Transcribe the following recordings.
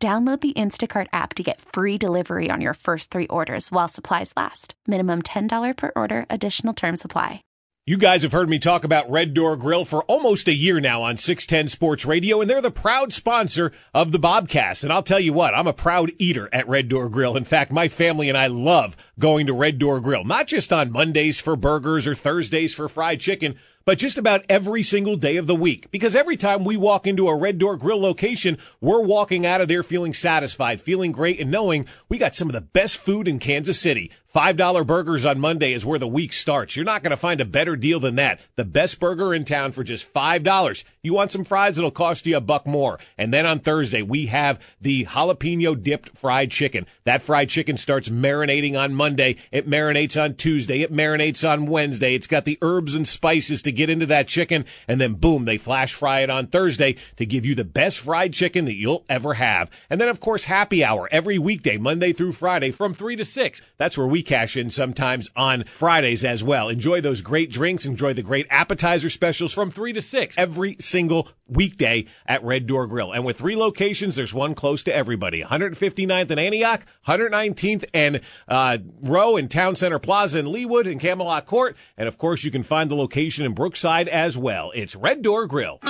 Download the Instacart app to get free delivery on your first three orders while supplies last. Minimum $10 per order, additional term supply. You guys have heard me talk about Red Door Grill for almost a year now on 610 Sports Radio, and they're the proud sponsor of the Bobcast. And I'll tell you what, I'm a proud eater at Red Door Grill. In fact, my family and I love going to Red Door Grill, not just on Mondays for burgers or Thursdays for fried chicken but just about every single day of the week. Because every time we walk into a Red Door Grill location, we're walking out of there feeling satisfied, feeling great, and knowing we got some of the best food in Kansas City. $5 burgers on Monday is where the week starts. You're not going to find a better deal than that. The best burger in town for just $5. You want some fries? It'll cost you a buck more. And then on Thursday, we have the jalapeno dipped fried chicken. That fried chicken starts marinating on Monday. It marinates on Tuesday. It marinates on Wednesday. It's got the herbs and spices to get into that chicken. And then boom, they flash fry it on Thursday to give you the best fried chicken that you'll ever have. And then of course, happy hour every weekday, Monday through Friday from three to six. That's where we cash in sometimes on Fridays as well. Enjoy those great drinks. Enjoy the great appetizer specials from three to six every single weekday at Red Door Grill. And with three locations, there's one close to everybody. 159th and Antioch, 119th and uh, Roe in Town Center Plaza in Leawood and Camelot Court. And of course, you can find the location in Brookside as well. It's Red Door Grill.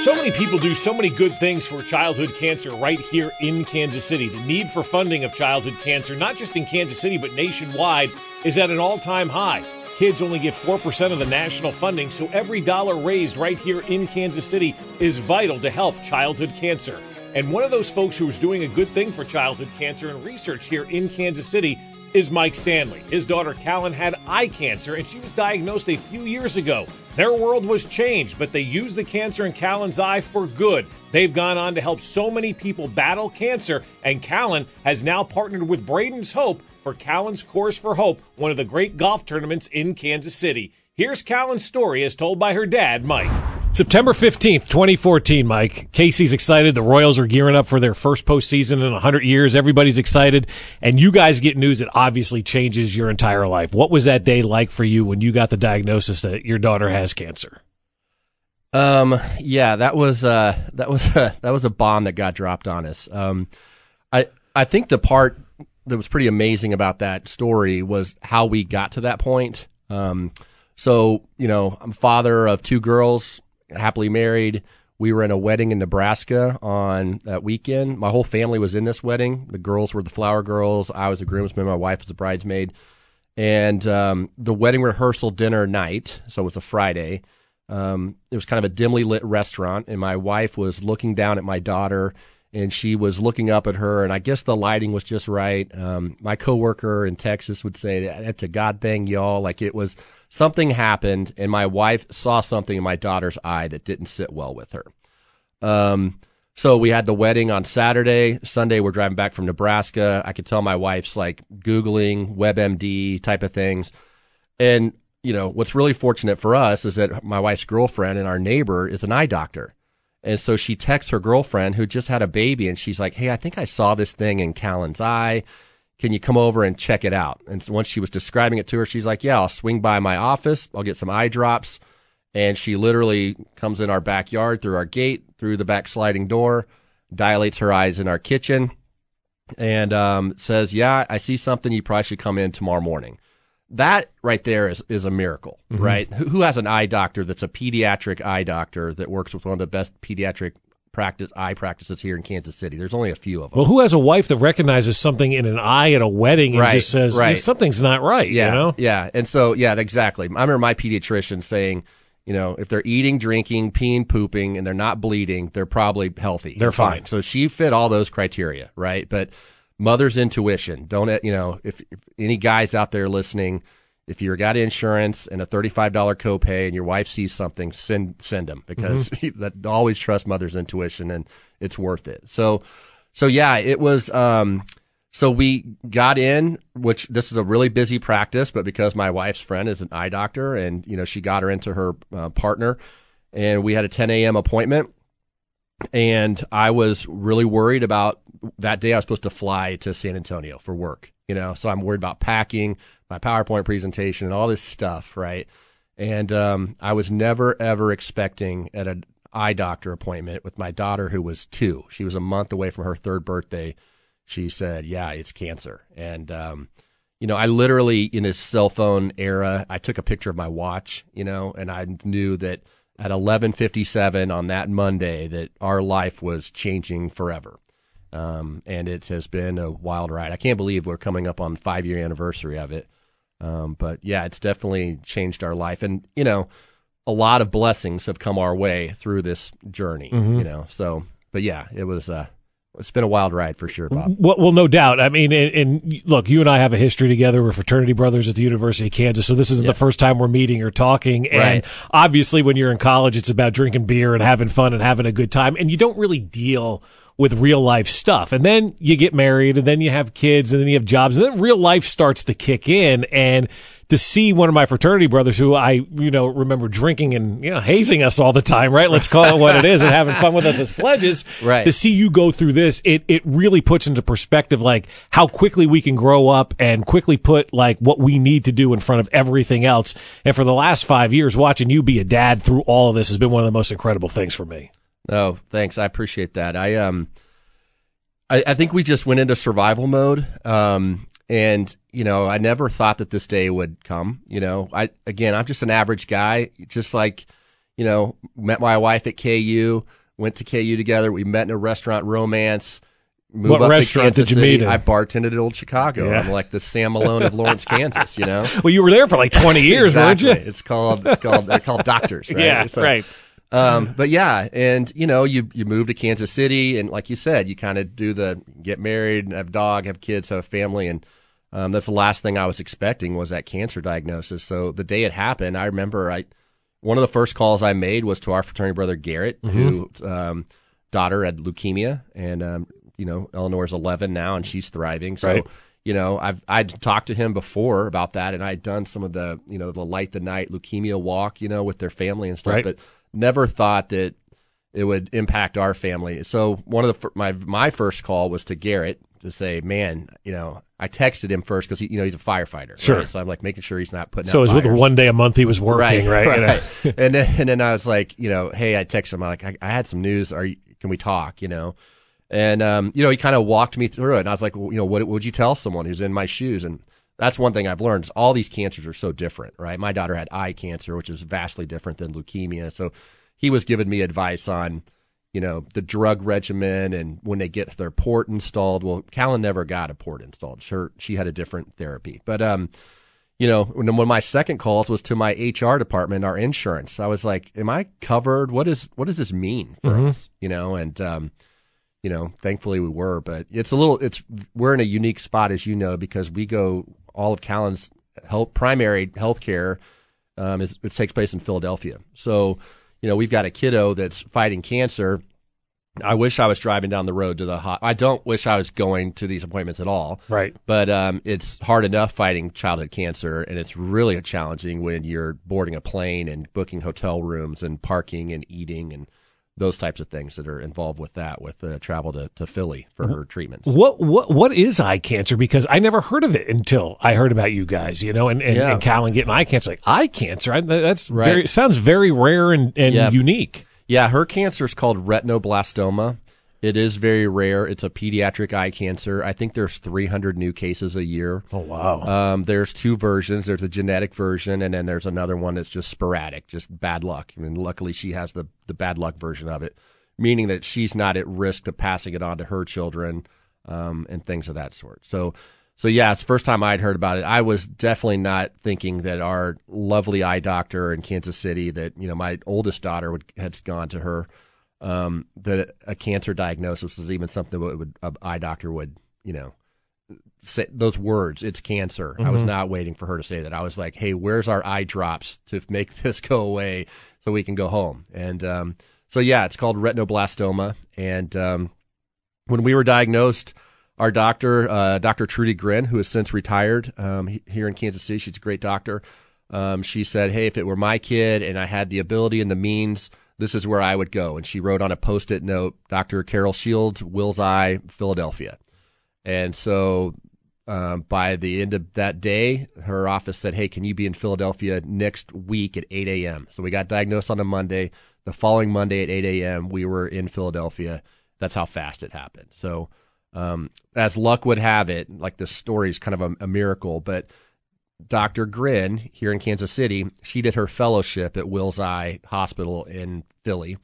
So many people do so many good things for childhood cancer right here in Kansas City. The need for funding of childhood cancer, not just in Kansas City, but nationwide, is at an all time high. Kids only get 4% of the national funding, so every dollar raised right here in Kansas City is vital to help childhood cancer. And one of those folks who is doing a good thing for childhood cancer and research here in Kansas City is Mike Stanley. His daughter Callan had eye cancer and she was diagnosed a few years ago. Their world was changed, but they used the cancer in Callan's eye for good. They've gone on to help so many people battle cancer, and Callan has now partnered with Braden's Hope for Callan's Course for Hope, one of the great golf tournaments in Kansas City. Here's Callan's story as told by her dad, Mike. September 15th, 2014, Mike. KC's excited. The Royals are gearing up for their first postseason in 100 years. Everybody's excited. And you guys get news that obviously changes your entire life. What was that day like for you when you got the diagnosis that your daughter has cancer? Um, yeah, that was, uh, that was, uh, that was a bomb that got dropped on us. Um, I, I think the part that was pretty amazing about that story was how we got to that point. Um, so, you know, I'm father of two girls, happily married. We were in a wedding in Nebraska on that weekend. My whole family was in this wedding. The girls were the flower girls. I was a groomsman. My wife was a bridesmaid. And um, the wedding rehearsal dinner night, so it was a Friday. Um, it was kind of a dimly lit restaurant, and my wife was looking down at my daughter, and she was looking up at her, and I guess the lighting was just right. Um, my coworker in Texas would say that's a God thing, y'all. Like it was something happened, and my wife saw something in my daughter's eye that didn't sit well with her. Um, so we had the wedding on Saturday. Sunday, we're driving back from Nebraska. I could tell my wife's like Googling WebMD type of things. And, you know, what's really fortunate for us is that my wife's girlfriend and our neighbor is an eye doctor. And so she texts her girlfriend who just had a baby and she's like, Hey, I think I saw this thing in Callan's eye can you come over and check it out? And so once she was describing it to her, she's like, yeah, I'll swing by my office. I'll get some eye drops. And she literally comes in our backyard through our gate, through the back sliding door, dilates her eyes in our kitchen, and um, says, yeah, I see something. You probably should come in tomorrow morning. That right there is, is a miracle, mm-hmm. right? Who, who has an eye doctor that's a pediatric eye doctor that works with one of the best pediatric practice eye practices here in Kansas City. There's only a few of them. Well, who has a wife that recognizes something in an eye at a wedding and right, just says right. something's not right? Yeah, you know? yeah. And so, yeah, exactly. I remember my pediatrician saying, you know, if they're eating, drinking, peeing, pooping, and they're not bleeding, they're probably healthy. They're fine. So she fit all those criteria, right? But mother's intuition. Don't you know? If, if any guys out there listening if you got insurance and a $35 copay and your wife sees something, send send them because mm-hmm. that always trust mother's intuition and it's worth it. So, so yeah, it was. Um, so we got in, which this is a really busy practice, but because my wife's friend is an eye doctor, and you know she got her into her uh, partner, and we had a 10 a.m. appointment, and I was really worried about that day. I was supposed to fly to San Antonio for work, you know, so I'm worried about packing my PowerPoint presentation and all this stuff, right? And um, I was never ever expecting at an eye doctor appointment with my daughter who was two. She was a month away from her third birthday. She said, "Yeah, it's cancer." And um, you know, I literally in this cell phone era, I took a picture of my watch, you know, and I knew that at 11:57 on that Monday that our life was changing forever. Um, and it has been a wild ride. I can't believe we're coming up on five year anniversary of it. Um, but yeah, it's definitely changed our life. And, you know, a lot of blessings have come our way through this journey, mm-hmm. you know. So, but yeah, it was, uh, it's been a wild ride for sure, Bob. Well, well no doubt. I mean, and, and, look, you and I have a history together. We're fraternity brothers at the University of Kansas, so this isn't the first time we're meeting or talking. And right. obviously, when you're in college, it's about drinking beer and having fun and having a good time, and you don't really deal with real life stuff. And then you get married and then you have kids and then you have jobs and then real life starts to kick in and to see one of my fraternity brothers who I, you know, remember drinking and, you know, hazing us all the time, right? Let's call it what it is and having fun with us as pledges. Right. To see you go through this, it, it really puts into perspective like how quickly we can grow up and quickly put like what we need to do in front of everything else. And for the last five years, watching you be a dad through all of this has been one of the most incredible things for me. Oh, thanks. I appreciate that. I um, I, I think we just went into survival mode. Um, and you know, I never thought that this day would come. You know, I again, I'm just an average guy, just like you know, met my wife at KU, went to KU together. We met in a restaurant romance. Move what restaurant did you City. meet in? I bartended at Old Chicago. Yeah. I'm like the Sam Malone of Lawrence, Kansas. You know. Well, you were there for like 20 years, exactly. weren't you? It's called it's called they're called doctors, right? Yeah, so, right. Um, but yeah, and you know, you you move to Kansas City, and like you said, you kind of do the get married, have dog, have kids, have a family, and um, that's the last thing I was expecting was that cancer diagnosis. So the day it happened, I remember I one of the first calls I made was to our fraternity brother Garrett, mm-hmm. who um, daughter had leukemia, and um, you know Eleanor's eleven now, and she's thriving. So. Right you know, I've I'd talked to him before about that, and I'd done some of the you know the light the night leukemia walk, you know, with their family and stuff. Right. But never thought that it would impact our family. So one of the my my first call was to Garrett to say, man, you know, I texted him first because you know he's a firefighter. Sure. Right? So I'm like making sure he's not putting. So it was with one day a month he was working, right? Right. right. and then and then I was like, you know, hey, I texted him. I'm like, I, I had some news. Are you, can we talk? You know. And um, you know, he kind of walked me through it, and I was like, well, you know, what would you tell someone who's in my shoes? And that's one thing I've learned. Is all these cancers are so different, right? My daughter had eye cancer, which is vastly different than leukemia. So he was giving me advice on, you know, the drug regimen and when they get their port installed. Well, Callan never got a port installed. Sure, she had a different therapy, but um, you know, when one of my second calls was to my HR department, our insurance. I was like, "Am I covered? What is what does this mean for mm-hmm. us?" You know, and um, you know, thankfully we were, but it's a little. It's we're in a unique spot, as you know, because we go all of Callan's health primary health care. Um, is, it takes place in Philadelphia, so you know, we've got a kiddo that's fighting cancer. I wish I was driving down the road to the hot. I don't wish I was going to these appointments at all. Right. But um, it's hard enough fighting childhood cancer, and it's really challenging when you're boarding a plane and booking hotel rooms and parking and eating and those types of things that are involved with that, with the travel to, to Philly for her treatments. What what what is eye cancer? Because I never heard of it until I heard about you guys, you know, and and, yeah. and Callan getting eye cancer. Like eye cancer, I, that's right. very sounds very rare and and yeah. unique. Yeah, her cancer is called retinoblastoma. It is very rare. It's a pediatric eye cancer. I think there's 300 new cases a year. Oh wow! Um, there's two versions. There's a genetic version, and then there's another one that's just sporadic, just bad luck. I mean, luckily she has the the bad luck version of it, meaning that she's not at risk of passing it on to her children um, and things of that sort. So, so yeah, it's the first time I'd heard about it. I was definitely not thinking that our lovely eye doctor in Kansas City, that you know my oldest daughter would had gone to her um, that a cancer diagnosis is even something that would a eye doctor would you know say those words. It's cancer. I was not waiting for her to say that. I was like, "Hey, where's our eye drops to make this go away so we can go home?" And um, so yeah, it's called retinoblastoma. And um, when we were diagnosed, our doctor, uh, Dr. Trudy Grin, who has since retired um, here in Kansas City, she's a great doctor. Um, she said, "Hey, if it were my kid and I had the ability and the means." This is where I would go. And she wrote on a post it note, Dr. Carol Shields, Wills Eye, Philadelphia. And so um, by the end of that day, her office said, Hey, can you be in Philadelphia next week at 8 a.m.? So we got diagnosed on a Monday. The following Monday at 8 a.m., we were in Philadelphia. That's how fast it happened. So, um, as luck would have it, like this story is kind of a, a miracle, but Dr. Grin here in Kansas City, she did her fellowship at Wills Eye Hospital in Philly,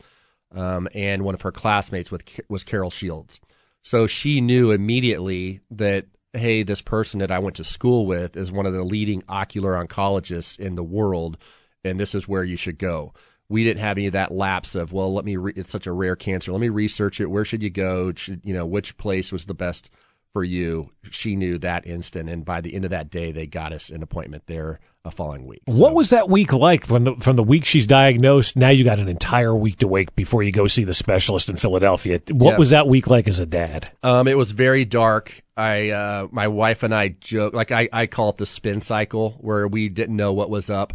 um, and one of her classmates with, was Carol Shields. So she knew immediately that, hey, this person that I went to school with is one of the leading ocular oncologists in the world, and this is where you should go. We didn't have any of that lapse of, well, let me, re- it's such a rare cancer. Let me research it. Where should you go? Should, you know, which place was the best for you? She knew that instant. And by the end of that day, they got us an appointment there a following week. What was that week like when the, from the week she's diagnosed? Now you got an entire week to wait before you go see the specialist in Philadelphia. What Yeah. was that week like as a dad? Um, it was very dark. I, uh, my wife and I joke, like I, I call it the spin cycle where we didn't know what was up.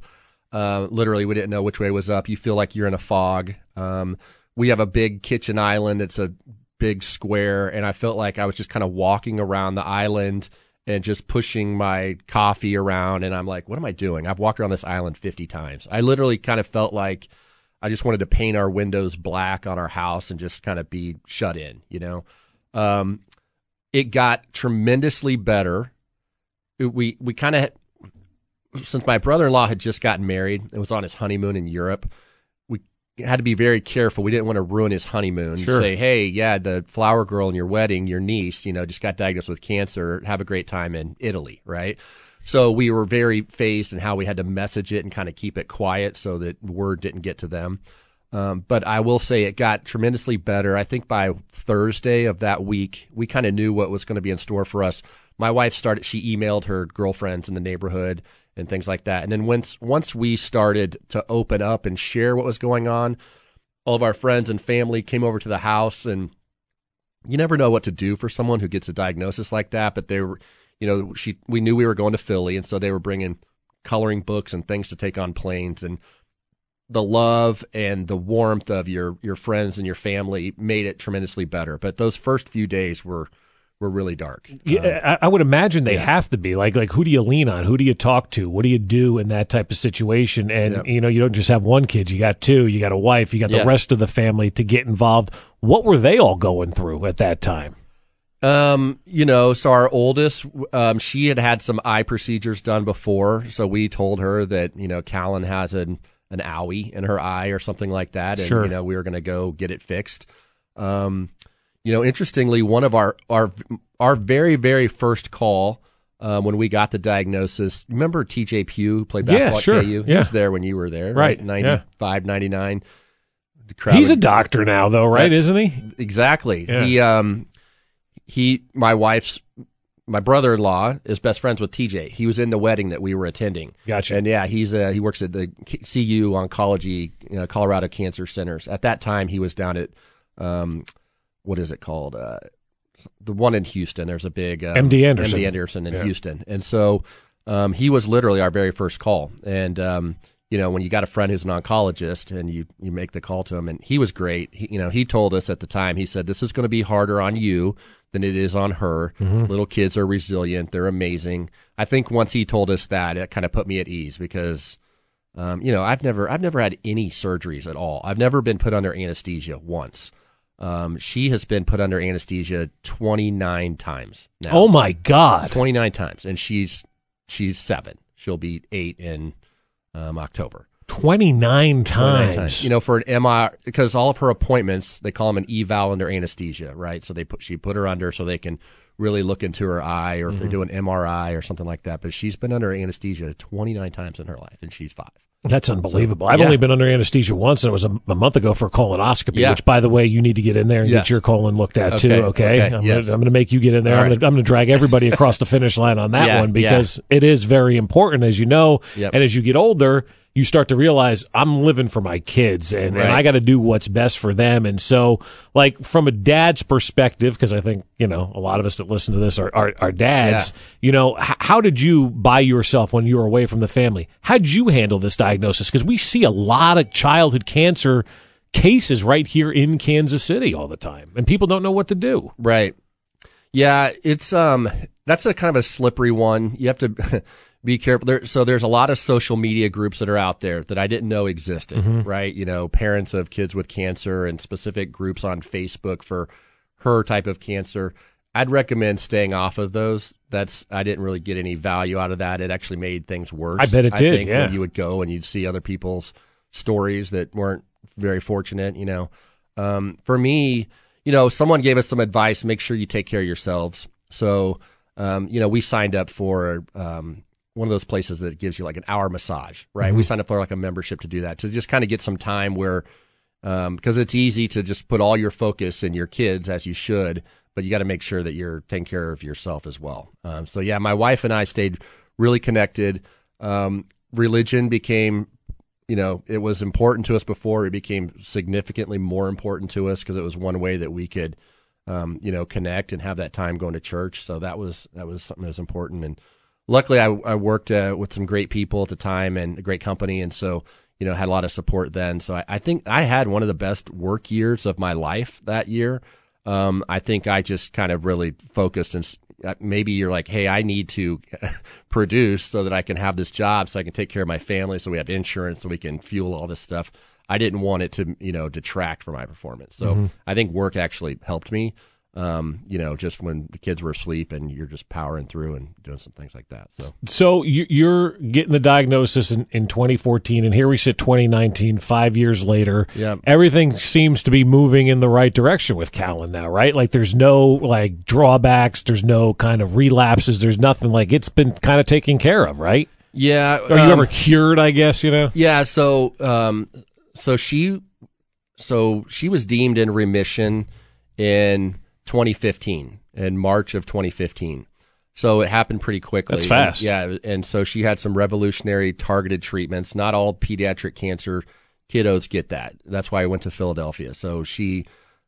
Uh, literally we didn't know which way was up. You feel like you're in a fog. Um, we have a big kitchen island. It's a big square. And I felt like I was just kind of walking around the island and just pushing my coffee around. And I'm like, what am I doing? I've walked around this island 50 times. I literally kind of felt like I just wanted to paint our windows black on our house and just kind of be shut in, you know? Um, it got tremendously better. We we kind of since my brother-in-law had just gotten married and was on his honeymoon in Europe, had to be very careful. We didn't want to ruin his honeymoon. Sure. Say, hey, yeah, the flower girl in your wedding, your niece, you know, just got diagnosed with cancer. Have a great time in Italy, right? So we were very phased in how we had to message it and kind of keep it quiet so that word didn't get to them. Um, but I will say it got tremendously better. I think by Thursday of that week, we kind of knew what was going to be in store for us. My wife started; she emailed her girlfriends in the neighborhood and things like that. And then once once we started to open up and share what was going on, all of our friends and family came over to the house, and you never know what to do for someone who gets a diagnosis like that. But they were, you know, she we knew we were going to Philly, and so they were bringing coloring books and things to take on planes and the love and the warmth of your your friends and your family made it tremendously better. But those first few days were were really dark. Yeah, I, I would imagine they have to be like like who do you lean on? Who do you talk to? What do you do in that type of situation? And Yep. you know, you don't just have one kid; you got two, you got a wife, you got the rest of the family to get involved. What were they all going through at that time? Um, you know, so our oldest, um, she had had some eye procedures done before, so we told her that you know Callan has an an owie in her eye or something like that, and Sure. you know we were going to go get it fixed. Um, you know, interestingly, one of our our our very very first call. Um, when we got the diagnosis, remember TJ Pugh played Yeah, basketball sure. at KU? He Yeah. was there when you were there, Right, right? yeah. 95, 99. The crowd He's a doctor now, though, right? Isn't he? Exactly. Yeah. He um he my wife's my brother-in-law is best friends with TJ. He was in the wedding that we were attending. Gotcha. And yeah, he's uh, he works at the CU Oncology you know, Colorado Cancer Centers. At that time he was down at um what is it called? Uh the one in Houston. There's a big um, MD Anderson. MD Anderson in Yeah. Houston. And so um, he was literally our very first call. And um, you know, when you got a friend who's an oncologist and you you make the call to him, and he was great. He, you know, he told us at the time. He said, "This is going to be harder on you than it is on her. Little kids are resilient. They're amazing." I think once he told us that, it kind of put me at ease because. Um, you know, I've never, I've never had any surgeries at all. I've never been put under anesthesia once. Um, she has been put under anesthesia 29 times now. Oh my God! 29 times, and she's she's seven. She'll be eight in um, October. Twenty nine 29 times. You know, for an MR, because all of her appointments, they call them an eval under anesthesia, right? So they put she put her under so they can really look into her eye or if Mm-hmm. they're doing MRI or something like that. But she's been under anesthesia 29 times in her life, and she's five. That's unbelievable. I've yeah. only been under anesthesia once, and it was a, a month ago for a colonoscopy. Yeah. Which, by the way, you need to get in there and Yes. get your colon looked at too. Okay, Okay, okay, I'm, yes. I'm gonna make you get in there. All I'm, right. gonna, gonna drag everybody across the finish line on that Yeah, one because it is very important, as you know. Yep. And as you get older, you start to realize I'm living for my kids, and, and I got to do what's best for them. And so, like from a dad's perspective, because I think you know a lot of us that listen to this are are, are dads. You know, h- how did you by yourself when you were away from the family? How did you handle this diagnosis? Because we see a lot of childhood cancer cases right here in Kansas City all the time, and people don't know what to do. Right. Yeah, it's um that's a kind of a slippery one. You have to be careful. There, so there's a lot of social media groups that are out there that I didn't know existed. Right. You know, parents of kids with cancer and specific groups on Facebook for her type of cancer. I'd recommend staying off of those. That's I didn't really get any value out of that. It actually made things worse. I bet it did, think yeah. when you would go and you'd see other people's stories that weren't very fortunate. You know, um, for me, you know, someone gave us some advice. Make sure you take care of yourselves. So, um, you know, we signed up for um, one of those places that gives you like an hour massage, right? We signed up for like a membership to do that to just kind of get some time where, because it's easy to just put all your focus in your kids as you should, but you got to make sure that you're taking care of yourself as well. Um, so yeah, my wife and I stayed really connected. Um, religion became you know, it was important to us before. It became significantly more important to us because it was one way that we could, um, you know, connect and have that time going to church. So that was that was something that was important. And luckily, I, I worked uh, with some great people at the time and a great company, and so you know had a lot of support then. So I, I think I had one of the best work years of my life that year. Um, I think I just kind of really focused and uh, maybe you're like, hey, I need to produce so that I can have this job, so I can take care of my family, so we have insurance, so we can fuel all this stuff. I didn't want it to, you know, detract from my performance. So I think work actually helped me. Um, you know, just when the kids were asleep and you're just powering through and doing some things like that. So So you, you're getting the diagnosis in, in 2014, and here we sit 2019, five years later. Yeah. Everything seems to be moving in the right direction with Callan now, right? Like there's no like drawbacks, there's no kind of relapses, there's nothing like it's been kind of taken care of, right? yeah, Are you um, ever cured? I guess you know. Yeah, so um so she so she was deemed in remission in 2015 in March of 2015. So it happened pretty quickly. That's fast. yeah, and so she had some revolutionary targeted treatments. Not all pediatric cancer kiddos get that. That's why I went to Philadelphia. So she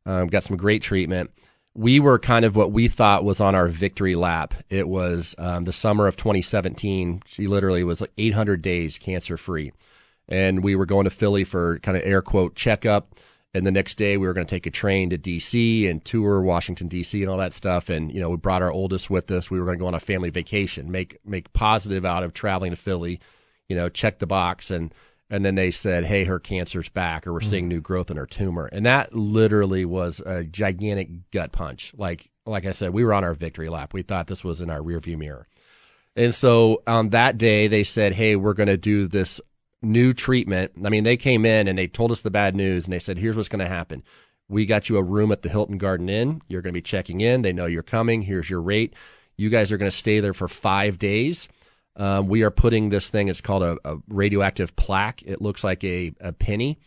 um, got some great treatment. We were kind of what we thought was on our victory lap. It was um, the summer of 2017. She literally was like 800 days cancer free and we were going to Philly for kind of air quote checkup. And the next day we were going to take a train to DC and tour Washington DC and all that stuff. And you know we brought our oldest with us. We were going to go on a family vacation, make make positive out of traveling to Philly. You know, check the box and and then they said, hey, her cancer's back, or we're seeing mm. new growth in her tumor. And that literally was a gigantic gut punch. Like like I said, we were on our victory lap. We thought this was in our rearview mirror. And so on that day, they said, "Hey, we're going to do this new treatment." I mean, they came in and they told us the bad news, and they said, "Here's what's going to happen. We got you a room at the Hilton Garden Inn. You're going to be checking in. They know you're coming. Here's your rate. You guys are going to stay there for five days. Um, we are putting this thing. It's called a, a radioactive plaque. It looks like a, a penny."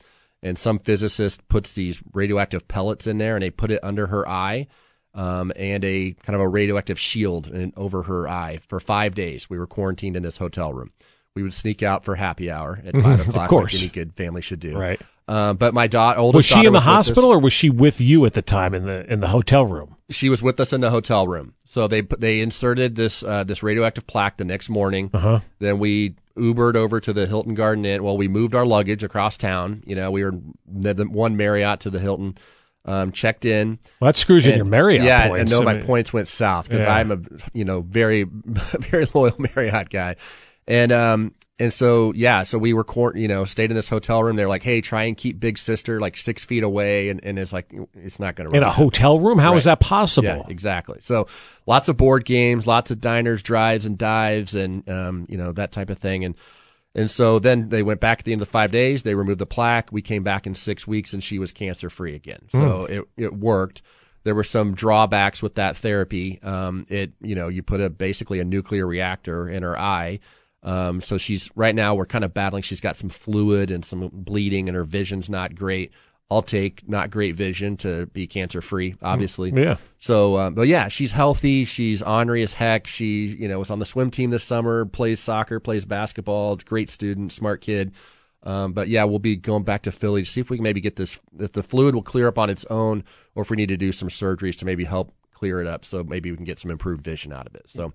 And some physicist puts these radioactive pellets in there, and they put it under her eye um, and a kind of a radioactive shield over her eye for five days. We were quarantined in this hotel room. We would sneak out for happy hour at five o'clock, of course. like any good family should do. Right. Uh, but my daughter, oldest Was she in the was with us. hospital or was she with you at the time in the in the hotel room? She was with us in the hotel room. So they they inserted this uh, this radioactive plaque the next morning. Uh-huh. Then we Ubered over to the Hilton Garden Inn. Well, we moved our luggage across town. You know, we were the, one Marriott to the Hilton. Um, checked in. Well, that screws you in your Marriott yeah, points. and no, I my mean- points went south because Yeah. I'm a you know very very loyal Marriott guy, and um and so yeah, so we were court you know stayed in this hotel room. They're like, hey, try and keep Big Sister like six feet away, and, and it's like it's not going to in a hotel room. How is Right. that possible? yeah, exactly. So lots of board games, lots of diners, drives, and dives, and um, you know that type of thing. And and so then they went back at the end of the five days. They removed the plaque. We came back in six weeks, and she was cancer free again. So it it worked. there were some drawbacks with that therapy. Um, it, you know, you put a basically a nuclear reactor in her eye. Um, so she's right now we're kind of battling. She's got some fluid and some bleeding, and her vision's not great. I'll take not great vision to be cancer free, obviously. Yeah. So, um, but yeah, she's healthy. She's ornery as heck. She, you know, was on the swim team this summer, plays soccer, plays basketball, great student, smart kid. Um, but yeah, we'll be going back to Philly to see if we can maybe get this, if the fluid will clear up on its own, or if we need to do some surgeries to maybe help clear it up so maybe we can get some improved vision out of it. So,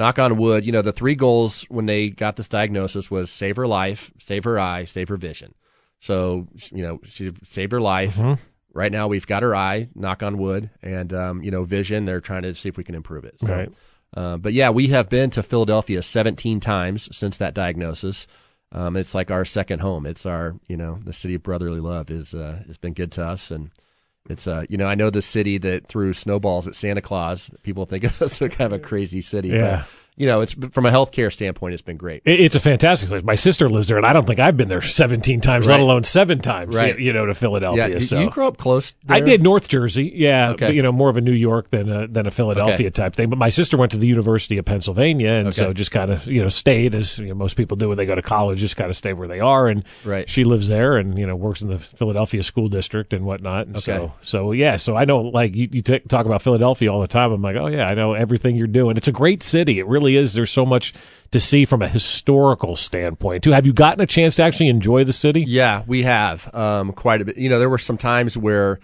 knock on wood, you know, the three goals when they got this diagnosis was save her life, save her eye, save her vision. So, you know, she saved her life. Mm-hmm. Right now, we've got her eye, knock on wood, and, um, you know, vision, they're trying to see if we can improve it. So, Right. uh, but yeah, we have been to Philadelphia 17 times since that diagnosis. Um, it's like our second home. It's our, you know, the city of brotherly love is, uh, has been good to us. And it's, uh, you know, I know the city that threw snowballs at Santa Claus. People think of us as kind of a crazy city. Yeah. You know, it's from a healthcare standpoint, it's been great. It's a fantastic place. My sister lives there, and I don't think I've been there 17 times, let alone seven times, Right. you know, to Philadelphia. Yeah. so. You grew up close. I did North Jersey, yeah, Okay. but, you know, more of a New York than a, than a Philadelphia Okay. type thing. But my sister went to the University of Pennsylvania, and so just kind of you know stayed as you know, most people do when they go to college, just kind of stay where they are. And Right. she lives there, and you know works in the Philadelphia school district and whatnot. And Okay. So so yeah, so I know like you, you t- talk about Philadelphia all the time. I'm like, oh yeah, I know everything you're doing. It's a great city. It really is. There's so much to see from a historical standpoint too. Have you gotten a chance to actually enjoy the city? Yeah, we have um, quite a bit. You know, there were some times where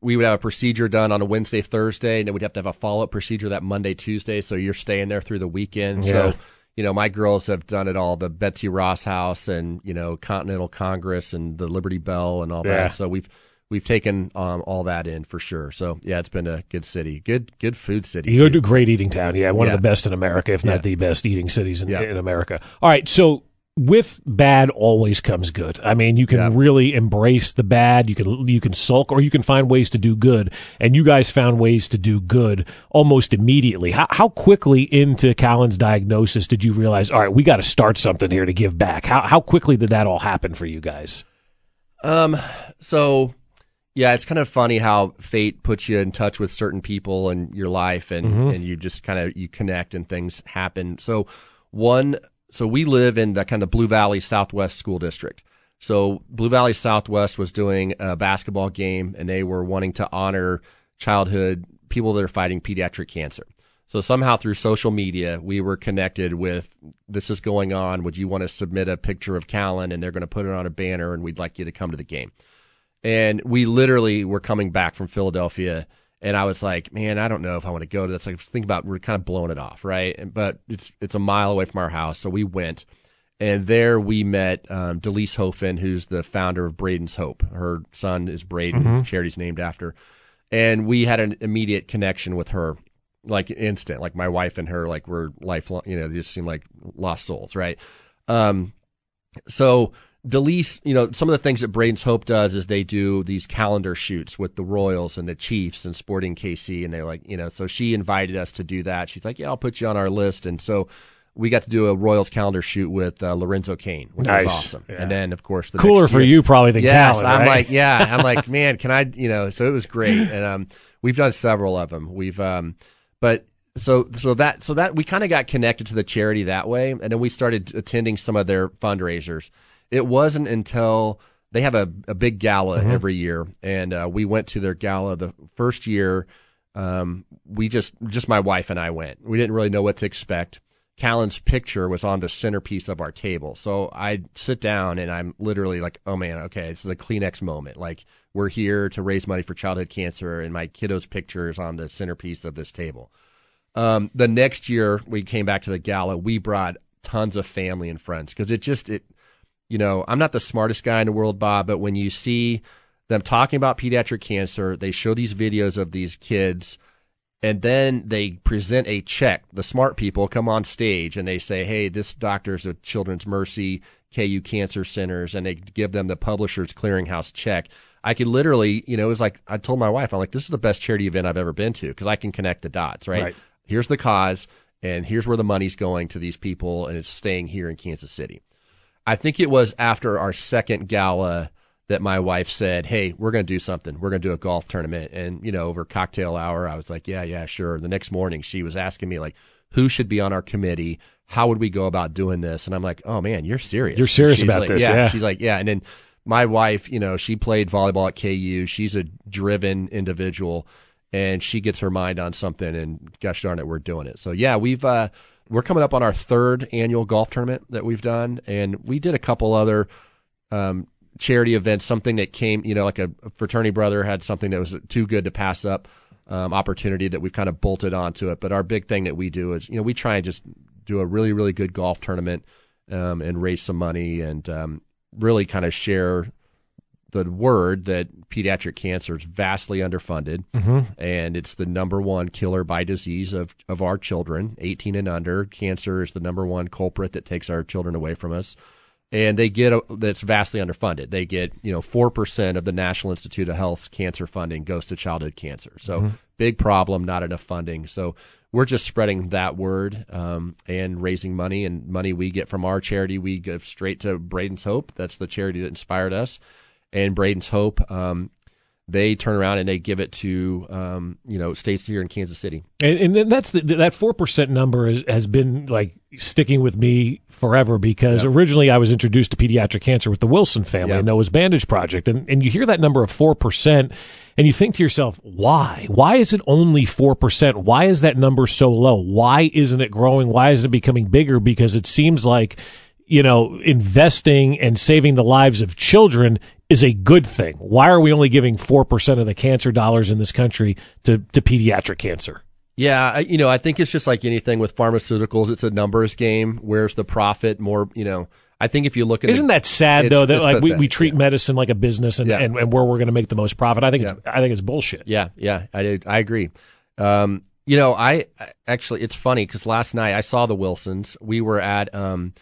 we would have a procedure done on a Wednesday, Thursday, and then we'd have to have a follow up procedure that Monday, Tuesday. So you're staying there through the weekend. Yeah. So, you know, my girls have done it all the Betsy Ross House and, you know, Continental Congress and the Liberty Bell and all Yeah. that. So we've. We've taken um, all that in for sure. So yeah, it's been a good city, good good food city. You go too. to a great eating town. Yeah, one Yeah. of the best in America, if Yeah. not the best eating cities in, Yeah. in America. All right, so with bad always comes good. I mean, you can really embrace the bad. You can you can sulk, or you can find ways to do good. And you guys found ways to do good almost immediately. How, how quickly into Callan's diagnosis did you realize? All right, we got to start something here to give back. How how quickly did that all happen for you guys? Um, so yeah, it's kind of funny how fate puts you in touch with certain people in your life and, mm-hmm. and you just kind of, you connect and things happen. So one, so we live in the kind of Blue Valley Southwest school district. So Blue Valley Southwest was doing a basketball game and they were wanting to honor childhood people that are fighting pediatric cancer. So somehow through social media, we were connected with this is going on. Would you want to submit a picture of Callan and they're going to put it on a banner and we'd like you to come to the game. And we literally were coming back from Philadelphia and I was like, man, I don't know if I want to go to this. Like think about we're kind of blowing it off, right? But it's it's a mile away from our house, so we went. And there we met um, Delise Hofen, who's the founder of Braden's Hope. Her son is Braden, charity's named after. And we had an immediate connection with her, like instant. Like my wife and her, like were lifelong. You know, they just seemed like lost souls, right? Um, so Delise, you know, some of the things that Braden's Hope does is they do these calendar shoots with the Royals and the Chiefs and Sporting KC, and they're like, you know, so she invited us to do that. She's like, yeah, I'll put you on our list, and so we got to do a Royals calendar shoot with uh, Lorenzo Cain, which Nice. was awesome. Yeah. And then, of course, the Cooler for you probably than yes, Callan, I'm right? like, yeah, I'm like, man, can I, you know, so it was great, and um, we've done several of them. We've, um, but so so that so that we kind of got connected to the charity that way, and then we started attending some of their fundraisers. It wasn't until they have a, a big gala every year, and uh, we went to their gala the first year. Um, we just just my wife and I went. We didn't really know what to expect. Callan's picture was on the centerpiece of our table. So I sit down and I'm literally like, oh man, okay, this is a Kleenex moment. Like we're here to raise money for childhood cancer, and my kiddo's picture is on the centerpiece of this table. Um, the next year we came back to the gala, we brought tons of family and friends because it just it, you know, I'm not the smartest guy in the world, Bob, but when you see them talking about pediatric cancer, they show these videos of these kids and then they present a check. The smart people come on stage and they say, "Hey, this doctor's a Children's Mercy KU Cancer Centers," and they give them the Publishers Clearinghouse check. I could literally, you know, it was like I told my wife, I'm like, "This is the best charity event I've ever been to because I can connect the dots, right? Right. Here's the cause, and here's where the money's going to these people, and it's staying here in Kansas City." I think it was after our second gala that my wife said, "Hey, we're going to do something. We're going to do a golf tournament." And you know, over cocktail hour, I was like, "Yeah, yeah, sure." The next morning, she was asking me like, "Who should be on our committee? How would we go about doing this?" And I'm like, "Oh man, you're serious. You're serious about like, this." Yeah. yeah. She's like, "Yeah." And then my wife, you know, she played volleyball at KU. She's a driven individual, and she gets her mind on something. And gosh darn it, we're doing it. So yeah, we've uh, we're coming up on our third annual golf tournament that we've done, and we did a couple other. Um, charity events, something that came, you know, like a fraternity brother had something that was too good to pass up, um, opportunity that we've kind of bolted onto it. But our big thing that we do is, you know, we try and just do a really, really good golf tournament, um, and raise some money and, um, really kind of share the word that pediatric cancer is vastly underfunded mm-hmm. and it's the number one killer by disease of, of our children 18 and under cancer is the number one culprit that takes our children away from us and they get a, that's vastly underfunded. They get you know four percent of the National Institute of Health's cancer funding goes to childhood cancer. So Mm-hmm. big problem, not enough funding. So we're just spreading that word um, and raising money and money we get from our charity we give straight to Braden's Hope. That's the charity that inspired us, and Braden's Hope. Um, they turn around and they give it to um, you know states here in Kansas City. And, and then that's the, that four percent number is, has been like sticking with me forever because Yep. originally I was introduced to pediatric cancer with the Wilson family Yep. and Noah's Bandage Project, and and you hear that number of four percent, and you think to yourself, why? Why is it only four percent? Why is that number so low? Why isn't it growing? Why isn't it becoming bigger? Because it seems like you know investing and saving the lives of children is a good thing. Why are we only giving 4% of the cancer dollars in this country to, to pediatric cancer? Yeah, you know, I think it's just like anything with pharmaceuticals. It's a numbers game. Where's the profit? More, you know. I think if you look at Isn't that sad though that like we, we treat yeah. medicine like a business and, Yeah. and, and where we're going to make the most profit? I think it's I think it's bullshit. Yeah, yeah, I did. I agree. Um, you know, I I- actually, it's funny because last night I saw the Wilsons. We were at, um,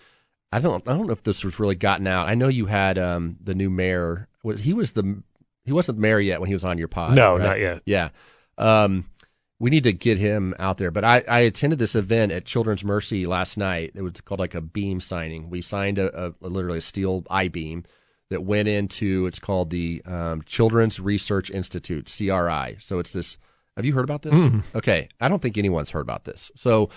I don't, I don't know if this was really gotten out. I know you had um, the new mayor. Was he was the he wasn't mayor yet when he was on your pod? No, right? not yet. Yeah. Um, we need to get him out there. But I, I attended this event at Children's Mercy last night. It was called like a beam signing. We signed a, a, a literally a steel I beam that went into it's called the um, Children's Research Institute CRI. So it's this. Have you heard about this? Okay, I don't think anyone's heard about this. So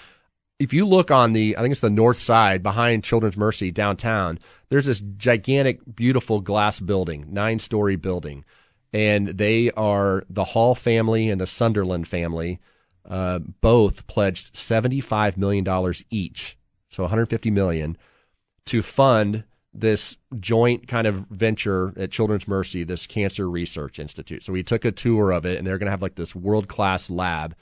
if you look on the, I think it's the north side behind Children's Mercy downtown, there's this gigantic, beautiful glass building, nine story building. And they are the Hall family and the Sunderland family, uh, both pledged $75 million each. So 150 million to fund this joint kind of venture at Children's Mercy, this Cancer Research Institute. So we took a tour of it, and they're going to have like this world class lab.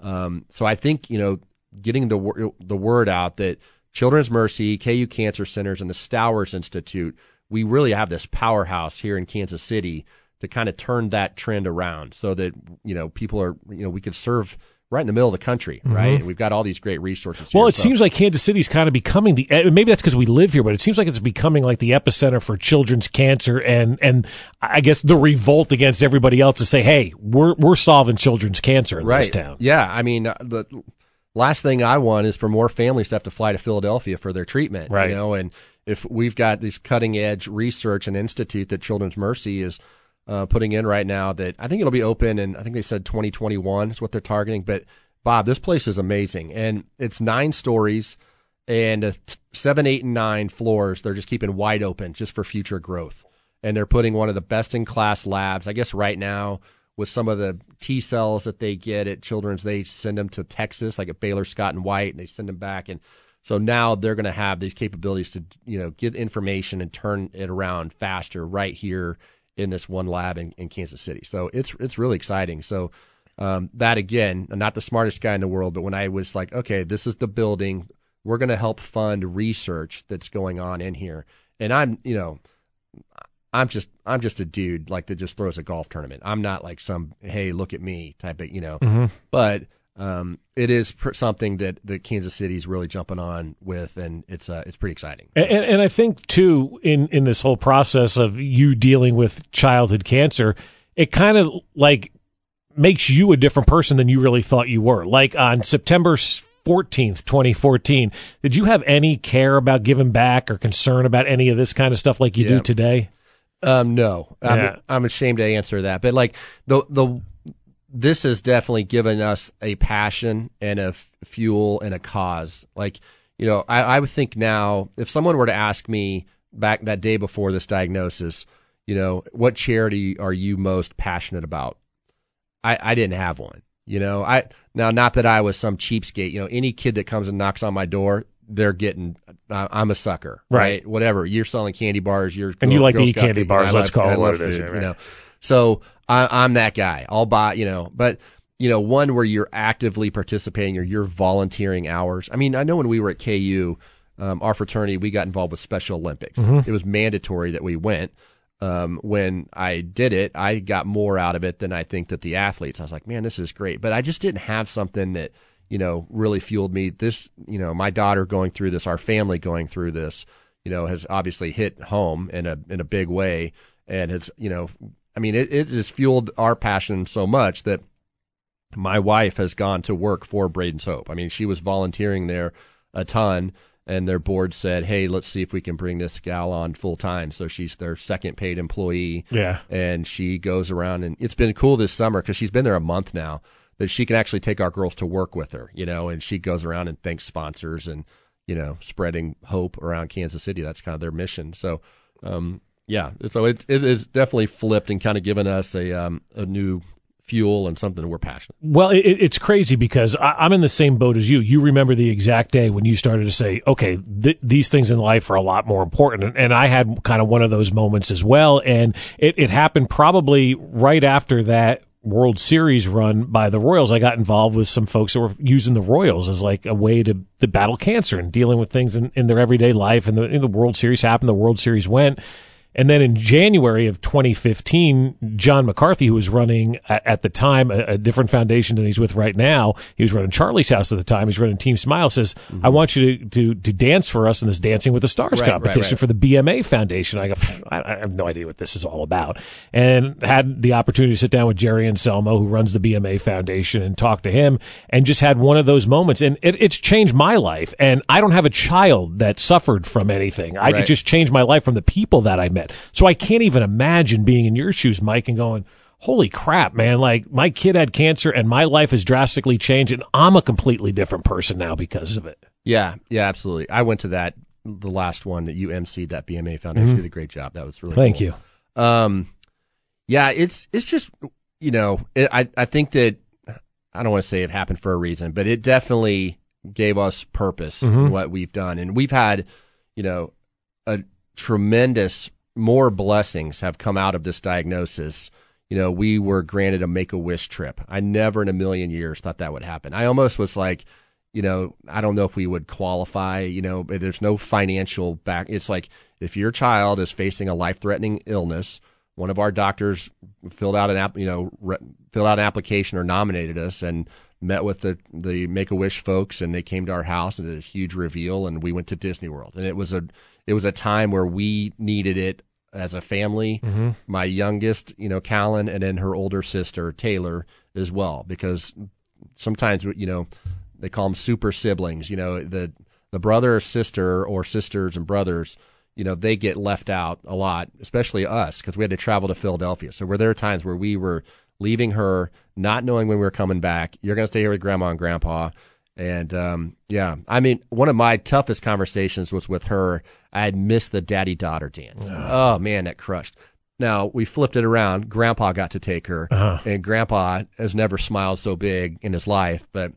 Um, so I think you know, getting the the word out that Children's Mercy, KU Cancer Centers, and the Stowers Institute, we really have this powerhouse here in Kansas City to kind of turn that trend around, so that you know people are you know we could serve right in the middle of the country, right? And we've got all these great resources. Mm-hmm. Well, here, it so- seems like Kansas City's kind of becoming the maybe that's because we live here, but it seems like it's becoming like the epicenter for children's cancer and and I guess the revolt against everybody else to say, hey, we're we're solving children's cancer in right. this town. Yeah, I mean uh, the last thing I want is for more families to have to fly to Philadelphia for their treatment. Right. You know, and if we've got this cutting edge research and institute that Children's Mercy is uh, putting in right now, that I think it'll be open, and I think they said 2021 is what they're targeting. But Bob, this place is amazing, and it's nine stories and seven, eight, and nine floors. They're just keeping wide open just for future growth, and they're putting one of the best in class labs. I guess right now with some of the T cells that they get at Children's, they send them to Texas, like at Baylor Scott and White, and they send them back. And so now they're going to have these capabilities to, you know, get information and turn it around faster right here in this one lab in, in Kansas City. So it's it's really exciting. So um, that again, I'm not the smartest guy in the world, but when I was like, okay, this is the building, we're going to help fund research that's going on in here, and I'm, you know. I'm just I'm just a dude like that just throws a golf tournament. I'm not like some hey look at me type of you know. But um, it is pr- something that that Kansas City is really jumping on with, and it's uh, it's pretty exciting. And, and and I think too in in this whole process of you dealing with childhood cancer, it kind of like makes you a different person than you really thought you were. Like on September 14th, 2014, did you have any care about giving back or concern about any of this kind of stuff like you do today? Um, no, I'm, Yeah. I'm ashamed to answer that, but like the the this has definitely given us a passion and a f- fuel and a cause. Like you know, I, I would think now if someone were to ask me back that day before this diagnosis, you know, what charity are you most passionate about? I, I didn't have one. You know, I now not that I was some cheapskate. You know, any kid that comes and knocks on my door, they're getting. Uh, I'm a sucker, Right. Whatever. You're selling candy bars. You're And you like to eat candy bars, let's love- call it what it is, food, yeah, You know, so I, I'm that guy. I'll buy. You know, but you know, one where you're actively participating or you're volunteering hours. I mean, I know when we were at KU, um, our fraternity, we got involved with Special Olympics. Mm-hmm. It was mandatory that we went. Um, when I did it, I got more out of it than I think that the athletes. I was like, man, this is great. But I just didn't have something that, you know, really fueled me. This, you know, my daughter going through this, our family going through this, you know, has obviously hit home in a in a big way. And it's, you know, I mean, it, it has fueled our passion so much that my wife has gone to work for Braden's Hope. I mean, she was volunteering there a ton, and their board said, "Hey, let's see if we can bring this gal on full time." So she's their second paid employee, Yeah. and she goes around and it's been cool this summer because she's been there a month now that she can actually take our girls to work with her, you know, and she goes around and thanks sponsors and you know spreading hope around Kansas City. That's kind of their mission. So. Um, yeah, so it it is definitely flipped and kind of given us a um, a new fuel and something we're passionate. Well, it, it's crazy because I, I'm in the same boat as you. You remember the exact day when you started to say, okay, th- these things in life are a lot more important. And, and I had kind of one of those moments as well. And it, it happened probably right after that World Series run by the Royals. I got involved with some folks that were using the Royals as like a way to, to battle cancer and dealing with things in, in their everyday life. And the, and the World Series happened, the World Series went. And then in January of 2015, John McCarthy, who was running at, the time a, a different foundation than he's with right now, he was running Charlie's House at the time. He's running Team Smile. Says, "I want you to, to to dance for us in this Dancing with the Stars Right, right, competition right. for the BMA Foundation." I go, I, I have no idea what this is all about, and had the opportunity to sit down with Jerry Anselmo, who runs the BMA Foundation, and talk to him, and just had one of those moments, and it, it's changed my life. And I don't have a child that suffered from anything. I it just changed my life from the people that I met. So I can't even imagine being in your shoes, Mike, and going, holy crap, man. Like my kid had cancer and my life has drastically changed and I'm a completely different person now because of it. Yeah, yeah, absolutely. I went to that the last one that you emceed that BMA Foundation. You did a great job. That was really Thank cool. you. Um, yeah, it's it's just you know it, I I think that I don't want to say it happened for a reason, but it definitely gave us purpose in what we've done, and we've had you know a tremendous more blessings have come out of this diagnosis. You know, we were granted a Make a Wish trip. I never in a million years thought that would happen. I almost was like, you know, I don't know if we would qualify, you know, but there's no financial back. It's like if your child is facing a life threatening illness, one of our doctors filled out an app, you know, re- filled out an application or nominated us and met with the, the Make a Wish folks and they came to our house and did a huge reveal and we went to Disney World. And it was a, it was a time where we needed it as a family. Mm-hmm. My youngest, you know, Callan, and then her older sister, Taylor, as well, because sometimes, you know, they call them super siblings. You know, the the brother or sister or sisters and brothers, you know, they get left out a lot, especially us, because we had to travel to Philadelphia. So were there times where we were leaving her, not knowing when we were coming back. You're going to stay here with grandma and grandpa. And um, yeah, I mean, one of my toughest conversations was with her. I had missed the daddy daughter dance. Oh man, that crushed. Now we flipped it around. Grandpa got to take her, and Grandpa has never smiled so big in his life. But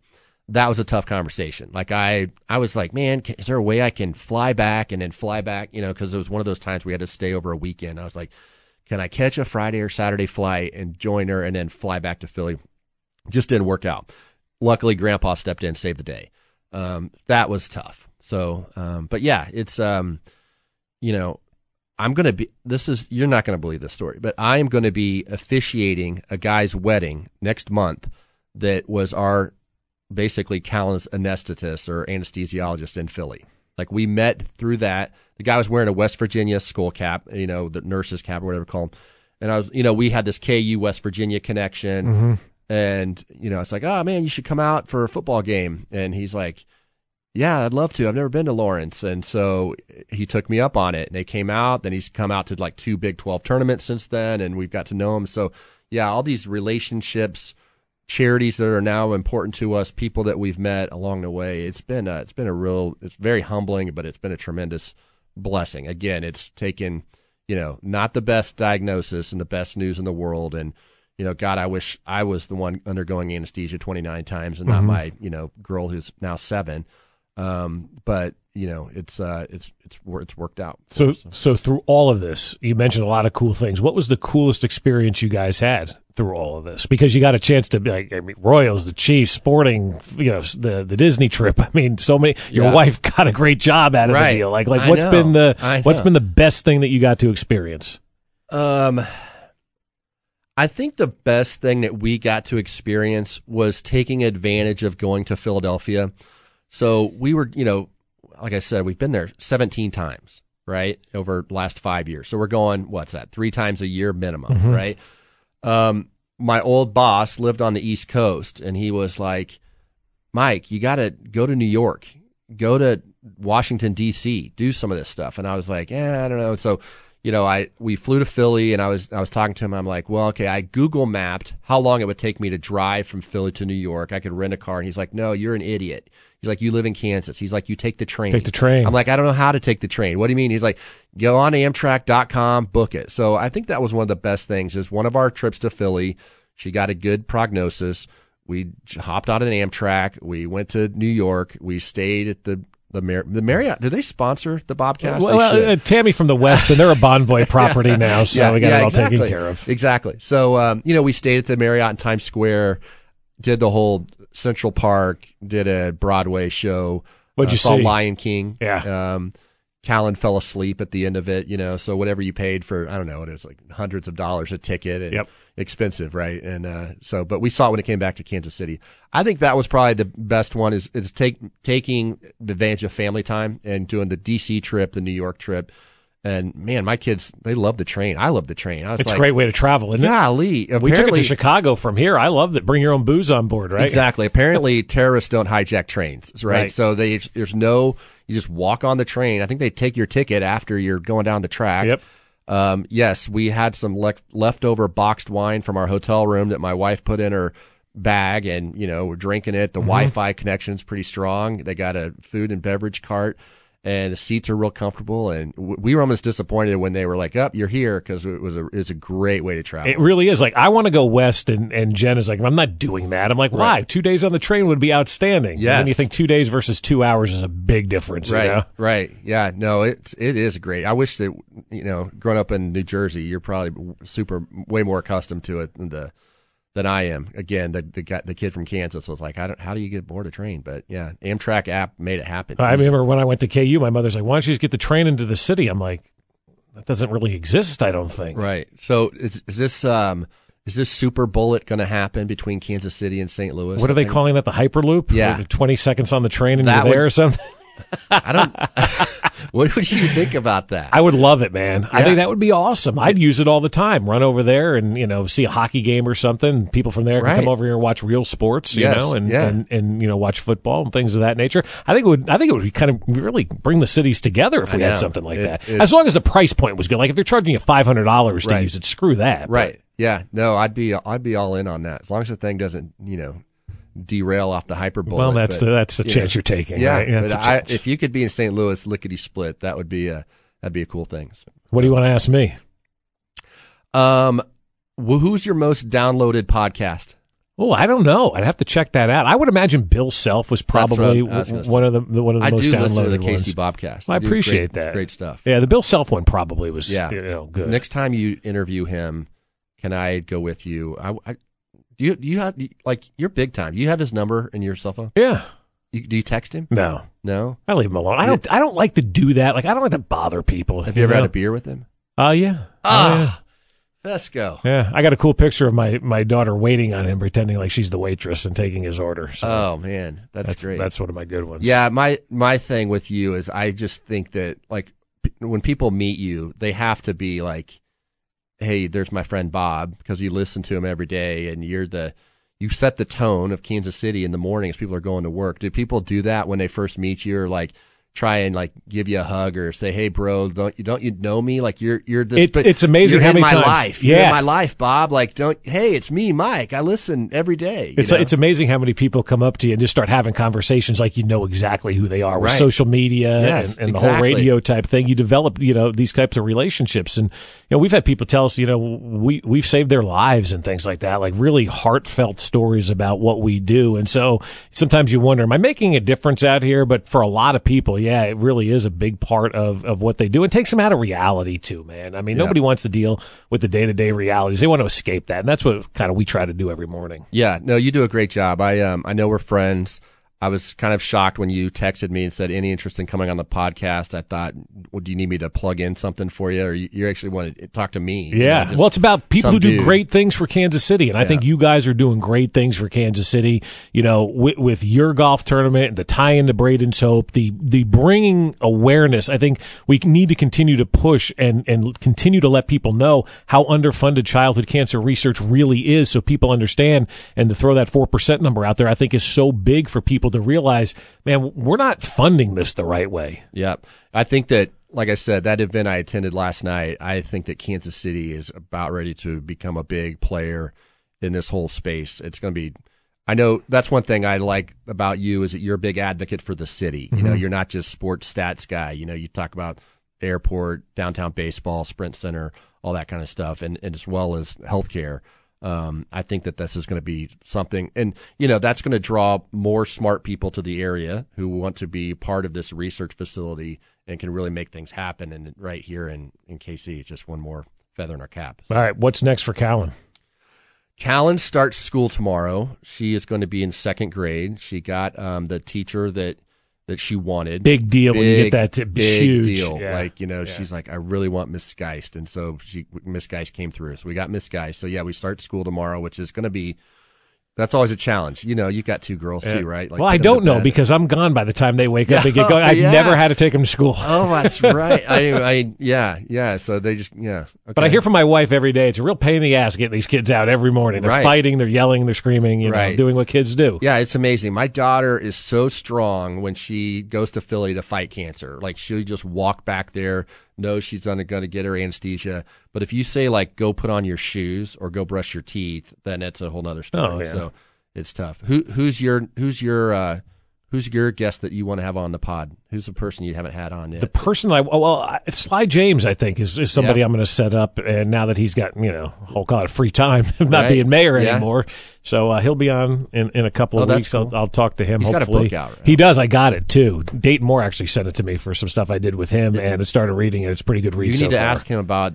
that was a tough conversation. Like I, I was like, man, is there a way I can fly back and then fly back? You know, because it was one of those times we had to stay over a weekend. I was like, can I catch a Friday or Saturday flight and join her and then fly back to Philly? Just didn't work out. Luckily, Grandpa stepped in, and saved the day. Um, that was tough. So, um, but yeah, it's um, you know, I'm gonna be. This is you're not gonna believe this story, but I am gonna be officiating a guy's wedding next month. That was our basically Callan's anesthetist or anesthesiologist in Philly. Like we met through that. The guy was wearing a West Virginia school cap, you know, the nurse's cap or whatever call called. And I was, you know, we had this KU West Virginia connection. And, you know, it's like, oh man, you should come out for a football game. And he's like, yeah, I'd love to. I've never been to Lawrence. And so eh, he took me up on it and they came out. Then he's come out to like two Big 12 tournaments since then. And we've got to know him. So yeah, all these relationships, charities that are now important to us, people that we've met along the way. It's been a, it's been a real, it's very humbling, but it's been a tremendous blessing. Again, it's taken, you know, not the best diagnosis and the best news in the world. And, you know, God, I wish I was the one undergoing anesthesia 29 times and not Mhm. my, you know, girl who's now seven. Um, but you know, it's, uh, it's, it's, it's worked out. So, so through all of this, you mentioned a lot of cool things. What was the coolest experience you guys had through all of this? Because you got a chance to be like, I mean, Royals, the Chiefs, Sporting, you know, the the Disney trip. I mean, so many. Your Yeah. wife got a great job out of Right. the deal. Like, like what's been the what's been the best thing that you got to experience? Um, I think the best thing that we got to experience was taking advantage of going to Philadelphia. So we were, you know, like I said, we've been there 17 times, right? Over the last five years. So we're going, what's that? Three times a year minimum, right? Um, my old boss lived on the East Coast and he was like, Mike, you got to go to New York, go to Washington D.C., do some of this stuff. And I was like, yeah, I don't know. So, you know, I we flew to Philly, and I was I was talking to him. I'm like, well, okay, I Google mapped how long it would take me to drive from Philly to New York. I could rent a car, and he's like, no, you're an idiot. He's like, you live in Kansas. He's like, you take the train. Take the train. I'm like, I don't know how to take the train. What do you mean? He's like, go on Amtrak.com, book it. So I think that was one of the best things. Is one of our trips to Philly. She got a good prognosis. We hopped on an Amtrak. We went to New York. We stayed at the the, Mar- the Marriott. Do they sponsor the Bobcast? Well, should. uh, Tammy from the West, and they're a Bonvoy property now, so we got it all exactly. taken care of. Exactly. So, um, you know, we stayed at the Marriott in Times Square, did the whole Central Park, did a Broadway show. What'd uh, you saw see? Lion King. Yeah. Um, Callan fell asleep at the end of it, you know, so whatever you paid for, I don't know, it was like hundreds of dollars a ticket and Yep. Expensive, right? And, uh, so, but we saw it when it came back to Kansas City. I think that was probably the best one is, is take, taking advantage of family time and doing the DC trip, the New York trip. And man, my kids, they love the train. I love the train. I was It's like, a great way to travel, isn't it? Golly, We took it to Chicago from here. I love that. Bring your own booze on board, right? Exactly. Apparently, terrorists don't hijack trains, right? Right. So they there's no you just walk on the train. I think they take your ticket after you're going down the track. Yep. Um, yes, we had some le- leftover boxed wine from our hotel room that my wife put in her bag, and you know we're drinking it. The Wi-Fi connection's pretty strong. They got a food and beverage cart. And the seats are real comfortable, and we were almost disappointed when they were like, "Up, you're here," because it was a it's a great way to travel. It really is. Like I want to go west, and and Jen is like, I'm not doing that. I'm like, why? Right. Two days on the train would be outstanding. Yeah. And you think two days versus two hours is a big difference. Right, You know? right, yeah. No, it it is great. I wish that you know, growing up in New Jersey, you're probably super way more accustomed to it than the than I am. Again, the the guy, the kid from Kansas was like, I don't, how do you get aboard a train? But yeah, Amtrak app made it happen. I remember when I went to KU, my mother's like, why don't you just get the train into the city? I'm like, that doesn't really exist. I don't think. Right. So is, is this um is this super bullet going to happen between Kansas City and St. Louis? What are they calling that? The Hyperloop? Yeah. Like, Twenty seconds on the train and That you're there would- or something. I don't. what would you think about that? I would love it, man. I think that would be awesome. I'd use it all the time. Run over there and you know see a hockey game or something. People from there can Right. come over here and watch real sports, you Yes, know, and, yeah. and and you know watch football and things of that nature. I think it would. I think it would be kind of really bring the cities together if we had something like It- that. it- as long as the price point was good. Like if they're charging you five hundred dollars to Right. use it, screw that. Right. Yeah. No, I'd be I'd be all in on that as long as the thing doesn't you know derail off the hyperbole. Well, that's but, the that's the you chance know, you're taking. Yeah. right? But I, if you could be in St. Louis lickety split, that would be a that'd be a cool thing. what do you want to ask me? Um, wh- who's your most downloaded podcast? Oh, I don't know. I'd have to check that out. I would imagine Bill Self was probably was one of the, one of the I most do downloaded listen to the ones. KC Bobcast. I do appreciate great, that. Great stuff. Yeah, the Bill Self one probably was Yeah. you know good. Next time you interview him, can I go with you? I, I do you do you have like you're big time. You have his number in your cell phone? yeah. You, do you text him? No. No. I leave him alone. I don't. I don't like to do that. Like I don't like to bother people. Have you ever know? had a beer with him? Oh yeah. Ah, Fesco. Oh, yeah. yeah. I got a cool picture of my my daughter waiting on him, pretending like she's the waitress and taking his order. So Oh man, that's, that's great. That's one of my good ones. Yeah, my my thing with you is I just think that like when people meet you, they have to be like, "Hey, there's my friend Bob," because you listen to him every day, and you're the you set the tone of Kansas City in the morning as people are going to work. Do people do that when they first meet you, or like try and like give you a hug or say, "Hey, bro, don't you don't you know me? Like you're you're this." It's, it's amazing you're how in many my times. life. Yeah, You're in my life, Bob. Like, don't. Hey, it's me, Mike. I listen every day. you It's know? it's amazing how many people come up to you and just start having conversations like you know exactly who they are with Right. social media Yes, and, and the whole radio type thing. You develop you know these types of relationships, and you know we've had people tell us you know we we've saved their lives and things like that, like really heartfelt stories about what we do. And so sometimes you wonder, am I making a difference out here? But for a lot of people, yeah, it really is a big part of of what they do. It takes them out of reality too, man. I mean, Yeah. nobody wants to deal with the day to day realities. They want to escape that, and that's what kind of we try to do every morning. Yeah, no, you do a great job. I um I know we're friends. I was kind of shocked when you texted me and said any interest in coming on the podcast. I thought, well, do you need me to plug in something for you, or you, you actually want to talk to me? you Yeah. know, well, it's about people who do dude. great things for Kansas City. And I think you guys are doing great things for Kansas City, you know, with, with your golf tournament, the tie into Braden's Hope, the, the bringing awareness. I think we need to continue to push and, and continue to let people know how underfunded childhood cancer research really is so people understand. And to throw that 4% number out there, I think is so big for people to realize, man, we're not funding this the right way. Yeah, I think that, like I said, that event I attended last night. I think that Kansas City is about ready to become a big player in this whole space. It's going to be. I know that's one thing I like about you is that you're a big advocate for the city. You know, mm-hmm. you're not just sports stats guy. You know, you talk about airport, downtown baseball, Sprint Center, all that kind of stuff, and, and as well as healthcare. Um, I think that this is going to be something, and you know that's going to draw more smart people to the area who want to be part of this research facility and can really make things happen. And right here in in KC, it's just one more feather in our cap. All right. What's next for Callan? Callan starts school tomorrow. She is going to be in second grade. She got um, the teacher that that she wanted. Big deal when you get that t- big huge. deal. Yeah. Like you know, she's like, I really want Miss Geist, and so she Miss Geist came through. So we got Miss Geist. So yeah, we start school tomorrow, which is going to be. That's always a challenge. You know, you got two girls Yeah. too, right? Like, well, I put them to don't know because I'm gone by the time they wake up and get going. I've yeah. never had to take them to school. Oh, that's right. I, I, yeah, yeah. So they just, yeah. But I hear from my wife every day. It's a real pain in the ass getting these kids out every morning. They're Right. fighting, they're yelling, they're screaming, you know, doing what kids do. Yeah, it's amazing. My daughter is so strong when she goes to Philly to fight cancer. Like she'll just walk back there, knows she's gonna gonna get her anesthesia. But if you say like go put on your shoes or go brush your teeth, then it's a whole nother story. Oh, yeah. So it's tough. Who who's your who's your uh who's your guest that you want to have on the pod? Who's the person you haven't had on yet? The person I well, I- Sly James, I think, is, is somebody Yeah. I'm going to set up. And now that he's got you know, I'll call it free time, not Right. being mayor Yeah. anymore, so uh, he'll be on in, in a couple Oh, of that's weeks. I'll. I'll talk to him. He's a hopefully, out, right? he does. I got it too. Dayton Moore actually sent it to me for some stuff I did with him, and I started reading it. It's a pretty good read. you so need to far. ask him about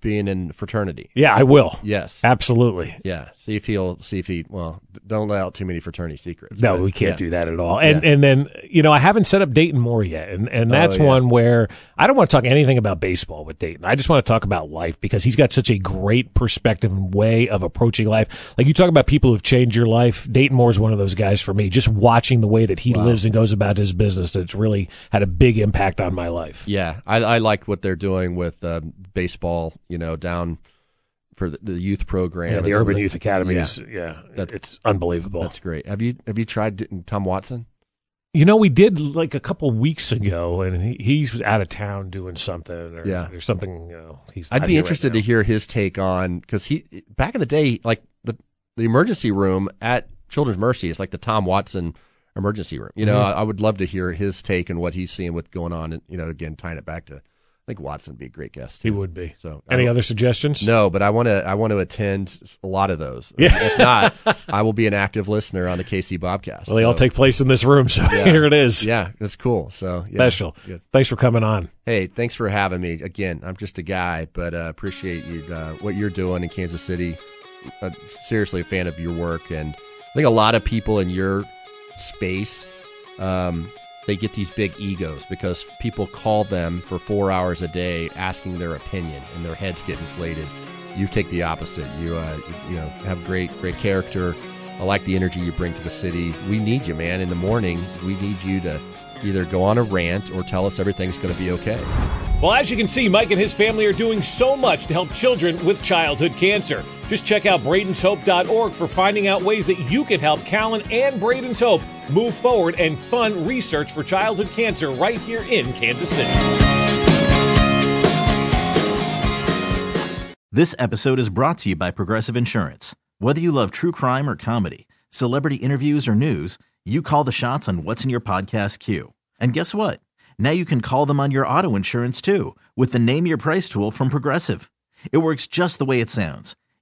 being in fraternity. Yeah, I will. Yes. Absolutely. Yeah. See if he'll see if he well don't let out too many fraternity secrets. No, but, we can't yeah. do that at all. And Yeah. and then you know I haven't set up Dayton Moore yet, and and that's Oh, yeah. one where I don't want to talk anything about baseball with Dayton. I just want to talk about life because he's got such a great perspective and way of approaching life. Like you talk about people who've changed your life. Dayton Moore is one of those guys for me. Just watching the way that he lives and goes about his business, that's really had a big impact on my life. Yeah, I, I like what they're doing with uh, baseball. You know, down for the, the youth program. Yeah, the some Urban the- Youth Academy Yeah, is yeah, That's- it's unbelievable. That's great. Have you have you tried Tom Watson? You know, we did like a couple weeks ago, and he, he's out of town doing something, or Yeah. there's something. You know, he's. I'd be here right interested to hear his take on because he back in the day, like the the emergency room at Children's Mercy is like the Tom Watson emergency room. You know, Mhm. I, I would love to hear his take and what he's seeing with going on. And you know, again, tying it back to, I think Watson would be a great guest. He would be. So Any other suggestions? No, but I want to. I want to attend a lot of those. Yeah. If not, I will be an active listener on the KC Bobcast. Well, they all take place in this room, so Yeah. here it is. Yeah, that's cool. So yeah, Special. good. Thanks for coming on. Hey, thanks for having me. Again, I'm just a guy, but uh, appreciate you uh, what you're doing in Kansas City. Uh, seriously, a fan of your work, and I think a lot of people in your space, um, they get these big egos because people call them for four hours a day asking their opinion, and their heads get inflated. You take the opposite. You, uh, you know, have great, great character. I like the energy you bring to the city. We need you, man. In the morning, we need you to either go on a rant or tell us everything's going to be okay. Well, as you can see, Mike and his family are doing so much to help children with childhood cancer. Just check out Braden'sHope.org for finding out ways that you can help Callan and Braden's Hope move forward and fund research for childhood cancer right here in Kansas City. This episode is brought to you by Progressive Insurance. Whether you love true crime or comedy, celebrity interviews or news, you call the shots on what's in your podcast queue. And guess what? Now you can call them on your auto insurance too with the Name Your Price tool from Progressive. It works just the way it sounds.